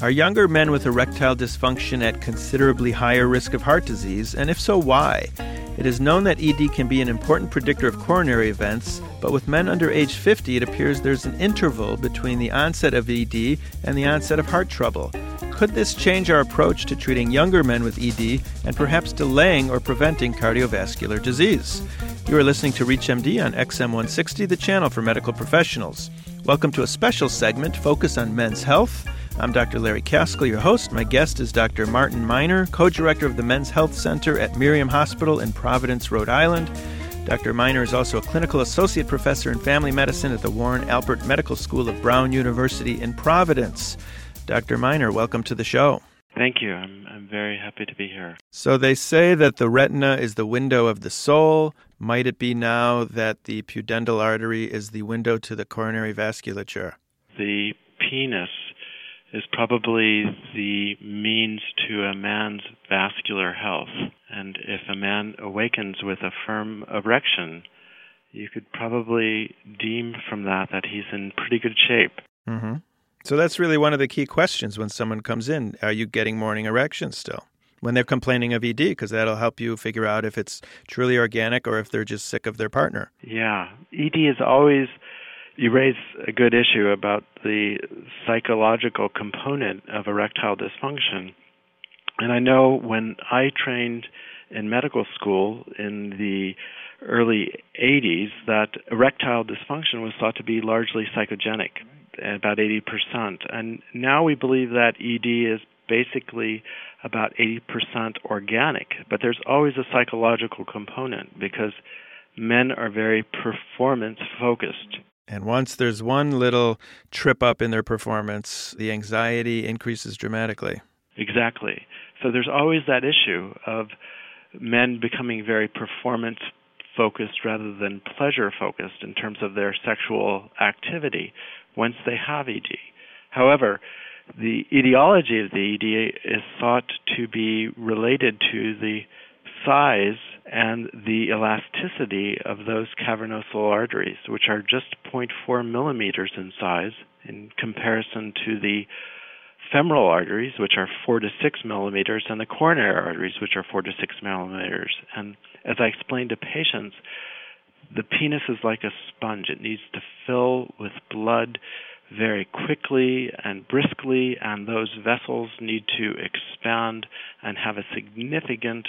Are younger men with erectile dysfunction at considerably higher risk of heart disease, and if so, why? It is known that ED can be an important predictor of coronary events, but with men under age 50, it appears there's an interval between the onset of ED and the onset of heart trouble. Could this change our approach to treating younger men with ED and perhaps delaying or preventing cardiovascular disease? You are listening to ReachMD on XM 160, the channel for medical professionals. Welcome to a special segment focused on men's health. I'm Dr. Larry Kaskel, your host. My guest is Dr. Martin Miner, co director of the Men's Health Center at Miriam Hospital in Providence, Rhode Island. Dr. Miner is also a clinical associate professor in family medicine at the Warren Alpert Medical School of Brown University in Providence. Dr. Miner, welcome to the show. Thank you. I'm, I'm very happy to be here. So, they say that the retina is the window of the soul. Might it be now that the pudendal artery is the window to the coronary vasculature? The penis is probably the means to a man's vascular health. And if a man awakens with a firm erection, you could probably deem from that that he's in pretty good shape. Mm-hmm. So that's really one of the key questions when someone comes in. Are you getting morning erections still? When they're complaining of ED, because that'll help you figure out if it's truly organic or if they're just sick of their partner. Yeah. ED is always you raise a good issue about the psychological component of erectile dysfunction. And I know when I trained in medical school in the early 80s that erectile dysfunction was thought to be largely psychogenic, about 80%. And now we believe that ED is basically about 80% organic, but there's always a psychological component because men are very performance focused. And once there's one little trip up in their performance, the anxiety increases dramatically. Exactly. So there's always that issue of men becoming very performance focused rather than pleasure focused in terms of their sexual activity once they have ED. However, the etiology of the ED is thought to be related to the size and the elasticity of those cavernosal arteries, which are just 0.4 millimeters in size in comparison to the femoral arteries, which are 4 to 6 millimeters, and the coronary arteries, which are 4 to 6 millimeters. And as I explained to patients, the penis is like a sponge. It needs to fill with blood very quickly and briskly, and those vessels need to expand and have a significant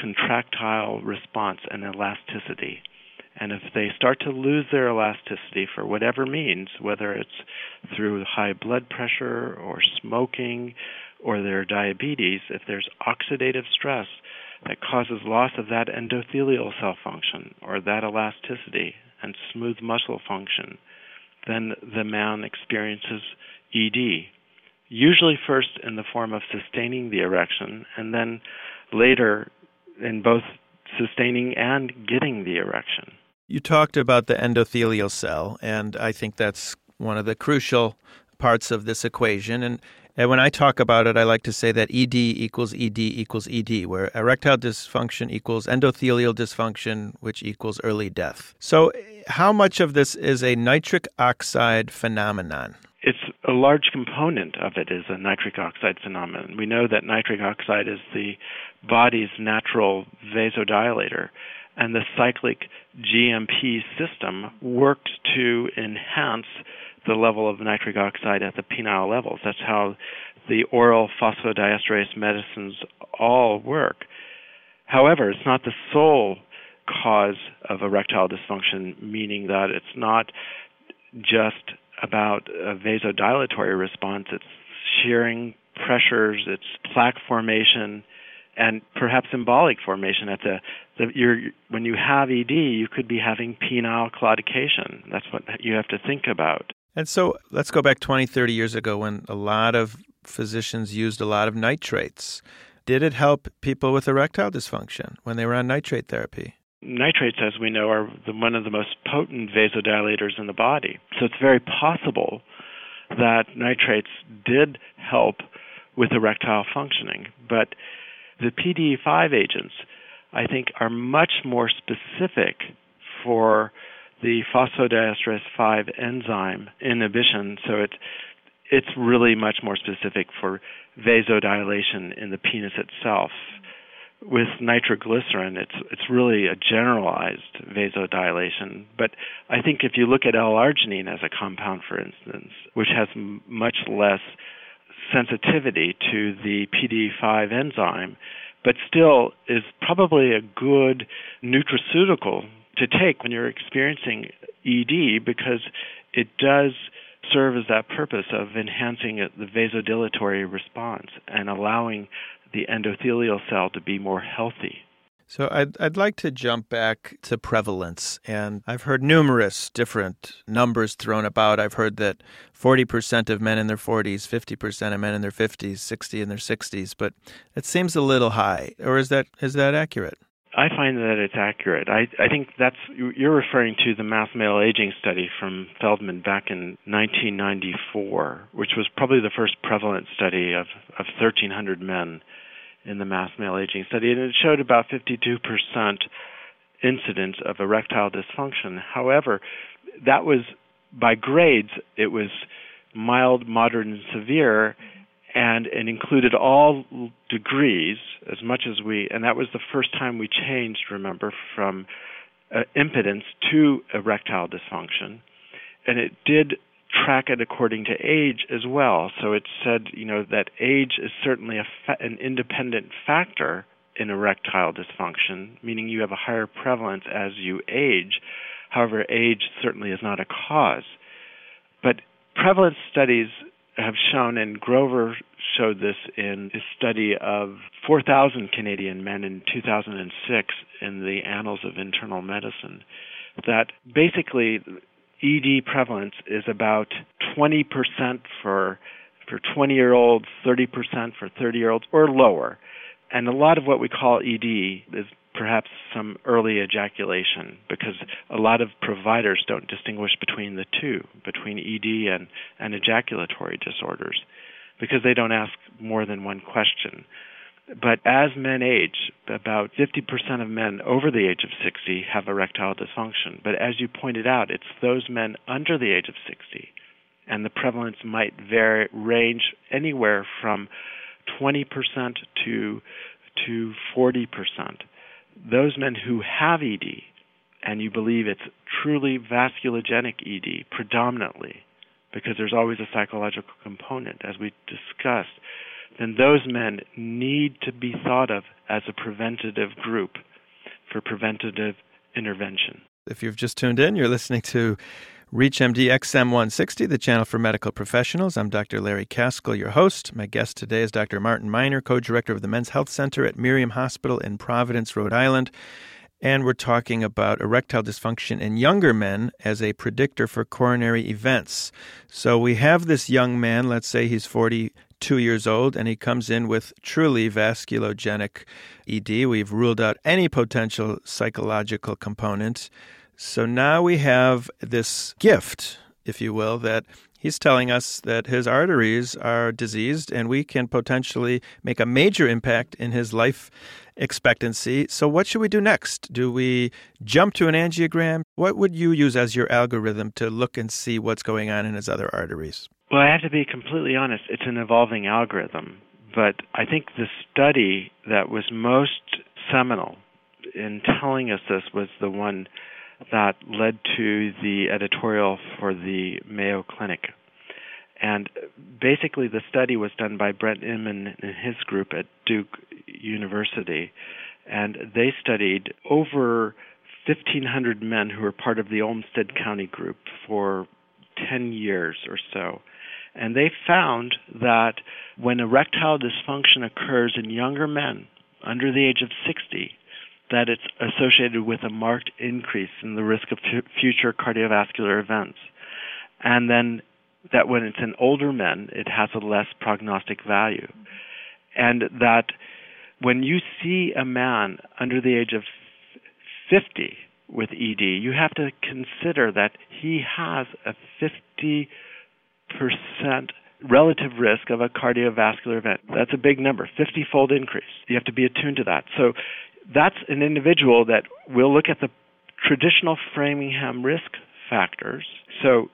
contractile response and elasticity. And if they start to lose their elasticity for whatever means, whether it's through high blood pressure or smoking or their diabetes, if there's oxidative stress that causes loss of that endothelial cell function or that elasticity and smooth muscle function, then the man experiences ED. Usually, first in the form of sustaining the erection, and then later in both sustaining and getting the erection. You talked about the endothelial cell, and I think that's one of the crucial parts of this equation. And, and when I talk about it, I like to say that ED equals ED equals ED, where erectile dysfunction equals endothelial dysfunction, which equals early death. So, how much of this is a nitric oxide phenomenon? It's a large component of it is a nitric oxide phenomenon. We know that nitric oxide is the body's natural vasodilator, and the cyclic GMP system works to enhance the level of nitric oxide at the penile levels. That's how the oral phosphodiesterase medicines all work. However, it's not the sole cause of erectile dysfunction, meaning that it's not just about a vasodilatory response, it's shearing pressures, it's plaque formation, and perhaps embolic formation at the, the when you have ED, you could be having penile claudication. That's what you have to think about. And so let's go back 20, 30 years ago when a lot of physicians used a lot of nitrates. Did it help people with erectile dysfunction when they were on nitrate therapy? Nitrates, as we know, are the, one of the most potent vasodilators in the body. So it's very possible that nitrates did help with erectile functioning. But the PDE5 agents, I think, are much more specific for the phosphodiesterase 5 enzyme inhibition. So it it's really much more specific for vasodilation in the penis itself. With nitroglycerin, it's it's really a generalized vasodilation. But I think if you look at L-arginine as a compound, for instance, which has m- much less sensitivity to the PDE5 enzyme, but still is probably a good nutraceutical to take when you're experiencing ED because it does serve as that purpose of enhancing the vasodilatory response and allowing the endothelial cell to be more healthy. So I'd, I'd like to jump back to prevalence. And I've heard numerous different numbers thrown about. I've heard that 40% of men in their 40s, 50% of men in their 50s, 60 in their 60s, but it seems a little high. Or is that is that accurate? I find that it's accurate. I, I think that's you're referring to the mass male aging study from Feldman back in 1994, which was probably the first prevalent study of, of 1,300 men in the mass male aging study, and it showed about 52% incidence of erectile dysfunction. However, that was by grades, it was mild, moderate, and severe, and it included all degrees as much as we and that was the first time we changed remember from uh, impotence to erectile dysfunction. And it did track it according to age as well. So it said you know that age is certainly fa- an independent factor in erectile dysfunction meaning you have a higher prevalence as you age. However age certainly is not a cause. But prevalence studies have shown, and Grover showed this in his study of 4,000 Canadian men in 2006 in the Annals of Internal Medicine, that basically ED prevalence is about 20% for for 20 year olds, 30% for 30 year olds, or lower. And a lot of what we call ED is perhaps some early ejaculation because a lot of providers don't distinguish between the two, between ED and, and ejaculatory disorders, because they don't ask more than one question. But as men age, about 50% of men over the age of 60 have erectile dysfunction. But as you pointed out, it's those men under the age of 60. And the prevalence might vary, range anywhere from 20% to, to 40% those men who have ED, and you believe it's truly vasculogenic ED predominantly, because there's always a psychological component, as we discussed, then those men need to be thought of as a preventative group for preventative intervention. If you've just tuned in, you're listening to ReachMD XM160, the channel for medical professionals. I'm Dr. Larry Kaskel, your host. My guest today is Dr. Martin Miner, co director of the Men's Health Center at Miriam Hospital in Providence, Rhode Island. And we're talking about erectile dysfunction in younger men as a predictor for coronary events. So we have this young man, let's say he's 42 years old, and he comes in with truly vasculogenic ED. We've ruled out any potential psychological component. So now we have this gift, if you will, that he's telling us that his arteries are diseased and we can potentially make a major impact in his life expectancy. So, what should we do next? Do we jump to an angiogram? What would you use as your algorithm to look and see what's going on in his other arteries? Well, I have to be completely honest, it's an evolving algorithm. But I think the study that was most seminal in telling us this was the one that led to the editorial for the Mayo Clinic. And basically, the study was done by Brent Inman and his group at Duke University. And they studied over 1,500 men who were part of the Olmsted County group for 10 years or so. And they found that when erectile dysfunction occurs in younger men under the age of 60, that it's associated with a marked increase in the risk of f- future cardiovascular events. And then that when it's in older men, it has a less prognostic value. And that when you see a man under the age of 50 with ED, you have to consider that he has a 50% relative risk of a cardiovascular event. That's a big number, 50 fold increase. You have to be attuned to that. So that's an individual that will look at the traditional Framingham risk factors. So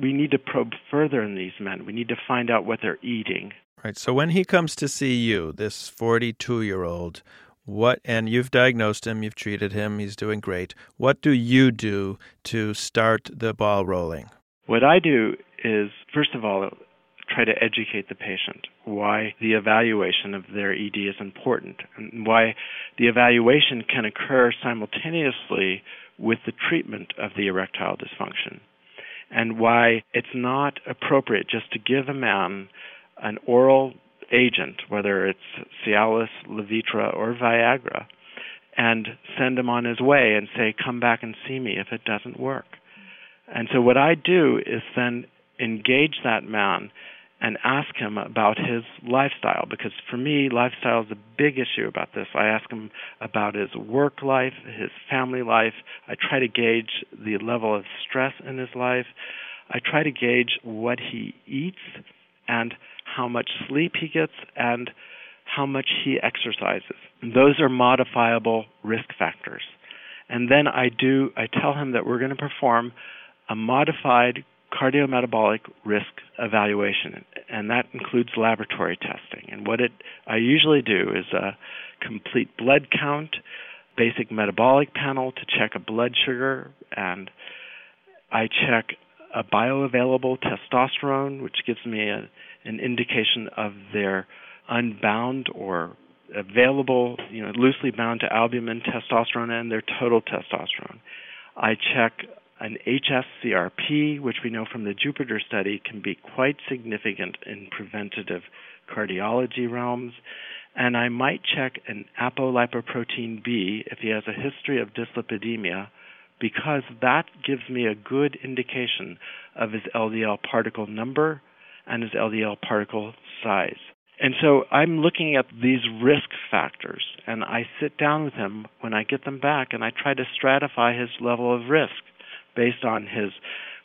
we need to probe further in these men. We need to find out what they're eating. Right. So when he comes to see you, this 42 year old, what, and you've diagnosed him, you've treated him, he's doing great. What do you do to start the ball rolling? What I do is, first of all, try to educate the patient why the evaluation of their ED is important and why the evaluation can occur simultaneously with the treatment of the erectile dysfunction and why it's not appropriate just to give a man an oral agent, whether it's Cialis, Levitra, or Viagra, and send him on his way and say, come back and see me if it doesn't work. And so what I do is then engage that man and ask him about his lifestyle because for me lifestyle is a big issue about this. I ask him about his work life his family life. I try to gauge the level of stress in his life. I try to gauge what he eats and how much sleep he gets and how much he exercises. Those are modifiable risk factors. And then i do i tell him that we're going to perform a modified cardiometabolic risk evaluation, and that includes laboratory testing. And what it I usually do is a complete blood count, basic metabolic panel to check a blood sugar, and I check a bioavailable testosterone, which gives me a, an indication of their unbound or available, you know, loosely bound to albumin testosterone and their total testosterone. I check an HSCRP, which we know from the Jupiter study can be quite significant in preventative cardiology realms. And I might check an apolipoprotein B if he has a history of dyslipidemia, because that gives me a good indication of his LDL particle number and his LDL particle size. And so I'm looking at these risk factors, and I sit down with him when I get them back and I try to stratify his level of risk based on his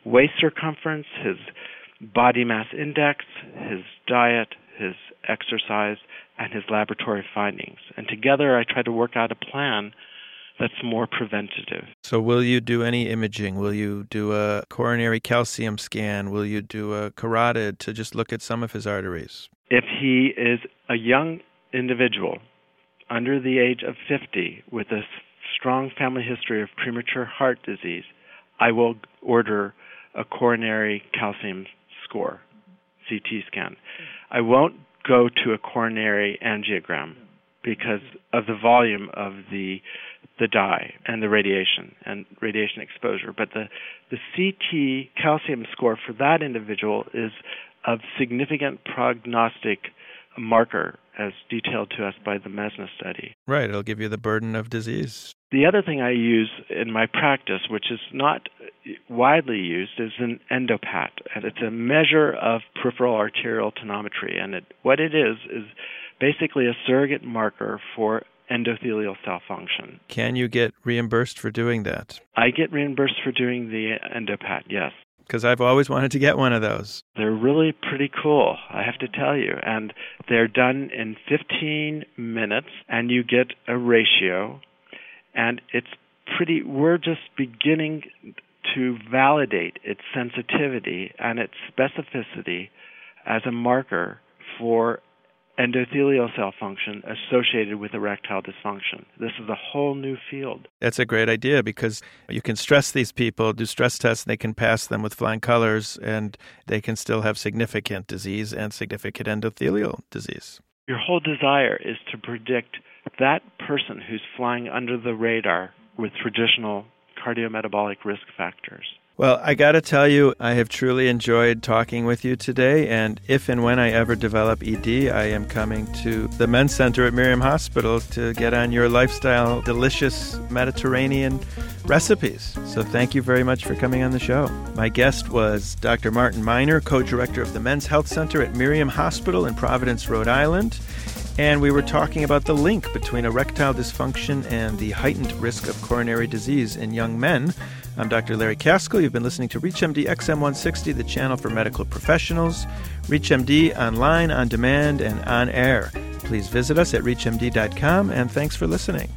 waist circumference, his body mass index, his diet, his exercise, and his laboratory findings. And together I try to work out a plan that's more preventative. So, will you do any imaging? Will you do a coronary calcium scan? Will you do a carotid to just look at some of his arteries? If he is a young individual under the age of 50 with a strong family history of premature heart disease, I will order a coronary calcium score, CT scan. I won't go to a coronary angiogram because of the volume of the the dye and the radiation and radiation exposure. But the the CT calcium score for that individual is of significant prognostic marker as detailed to us by the MESA study. Right, it'll give you the burden of disease. The other thing I use in my practice, which is not widely used, is an EndoPAT, and it's a measure of peripheral arterial tonometry. And it, what it is is basically a surrogate marker for endothelial cell function. Can you get reimbursed for doing that? I get reimbursed for doing the EndoPAT, yes because I've always wanted to get one of those. They're really pretty cool, I have to tell you. And they're done in 15 minutes, and you get a ratio. And it's pretty, we're just beginning to validate its sensitivity and its specificity as a marker for endothelial cell function associated with erectile dysfunction. This is a whole new field. That's a great idea because you can stress these people, do stress tests, and they can pass them with flying colors, and they can still have significant disease and significant endothelial disease. Your whole desire is to predict that person who's flying under the radar with traditional cardiometabolic risk factors. Well, I got to tell you, I have truly enjoyed talking with you today. And if and when I ever develop ED, I am coming to the Men's Center at Miriam Hospital to get on your lifestyle, delicious Mediterranean recipes. So thank you very much for coming on the show. My guest was Dr. Martin Miner, co director of the Men's Health Center at Miriam Hospital in Providence, Rhode Island. And we were talking about the link between erectile dysfunction and the heightened risk of coronary disease in young men. I'm Dr. Larry Kaskel. You've been listening to ReachMD XM160, the channel for medical professionals. ReachMD online, on demand, and on air. Please visit us at reachmd.com, and thanks for listening.